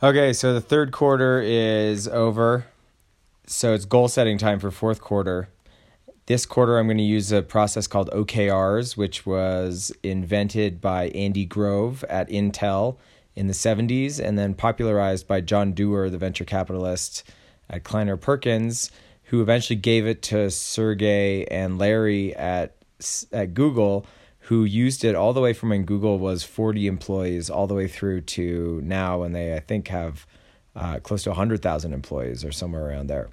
Okay, so the third quarter is over. So it's goal setting time for fourth quarter. This quarter, I'm going to use a process called OKRs, which was invented by Andy Grove at Intel in the 70s and then popularized by John Doerr, the venture capitalist at Kleiner Perkins, who eventually gave it to Sergey and Larry at, at Google who used it all the way from when Google was 40 employees all the way through to now when they, I think, have uh, close to 100,000 employees or somewhere around there.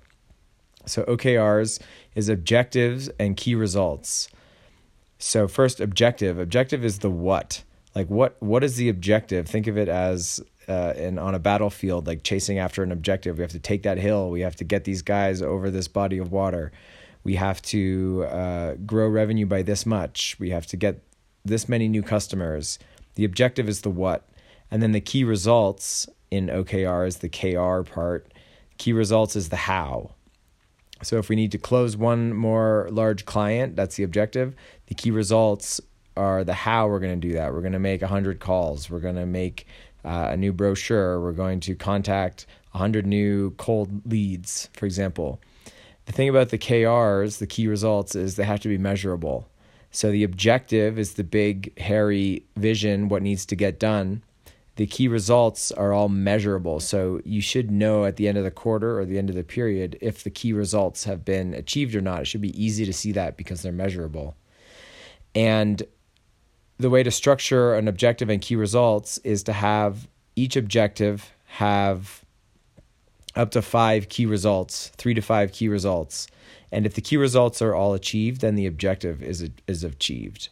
So OKRs is objectives and key results. So first objective, objective is the what. Like what what is the objective? Think of it as uh, in on a battlefield, like chasing after an objective. We have to take that hill. We have to get these guys over this body of water we have to uh, grow revenue by this much. We have to get this many new customers. The objective is the what. And then the key results in OKR is the KR part. Key results is the how. So if we need to close one more large client, that's the objective. The key results are the how we're going to do that. We're going to make 100 calls. We're going to make uh, a new brochure. We're going to contact 100 new cold leads, for example. The thing about the KRs, the key results, is they have to be measurable. So the objective is the big, hairy vision, what needs to get done. The key results are all measurable. So you should know at the end of the quarter or the end of the period if the key results have been achieved or not. It should be easy to see that because they're measurable. And the way to structure an objective and key results is to have each objective have up to five key results, three to five key results. And if the key results are all achieved, then the objective is is achieved.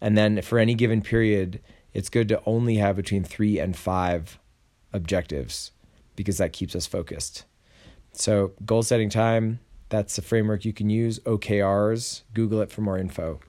And then for any given period, it's good to only have between three and five objectives because that keeps us focused. So, goal setting time, that's a framework you can use. OKRs, Google it for more info.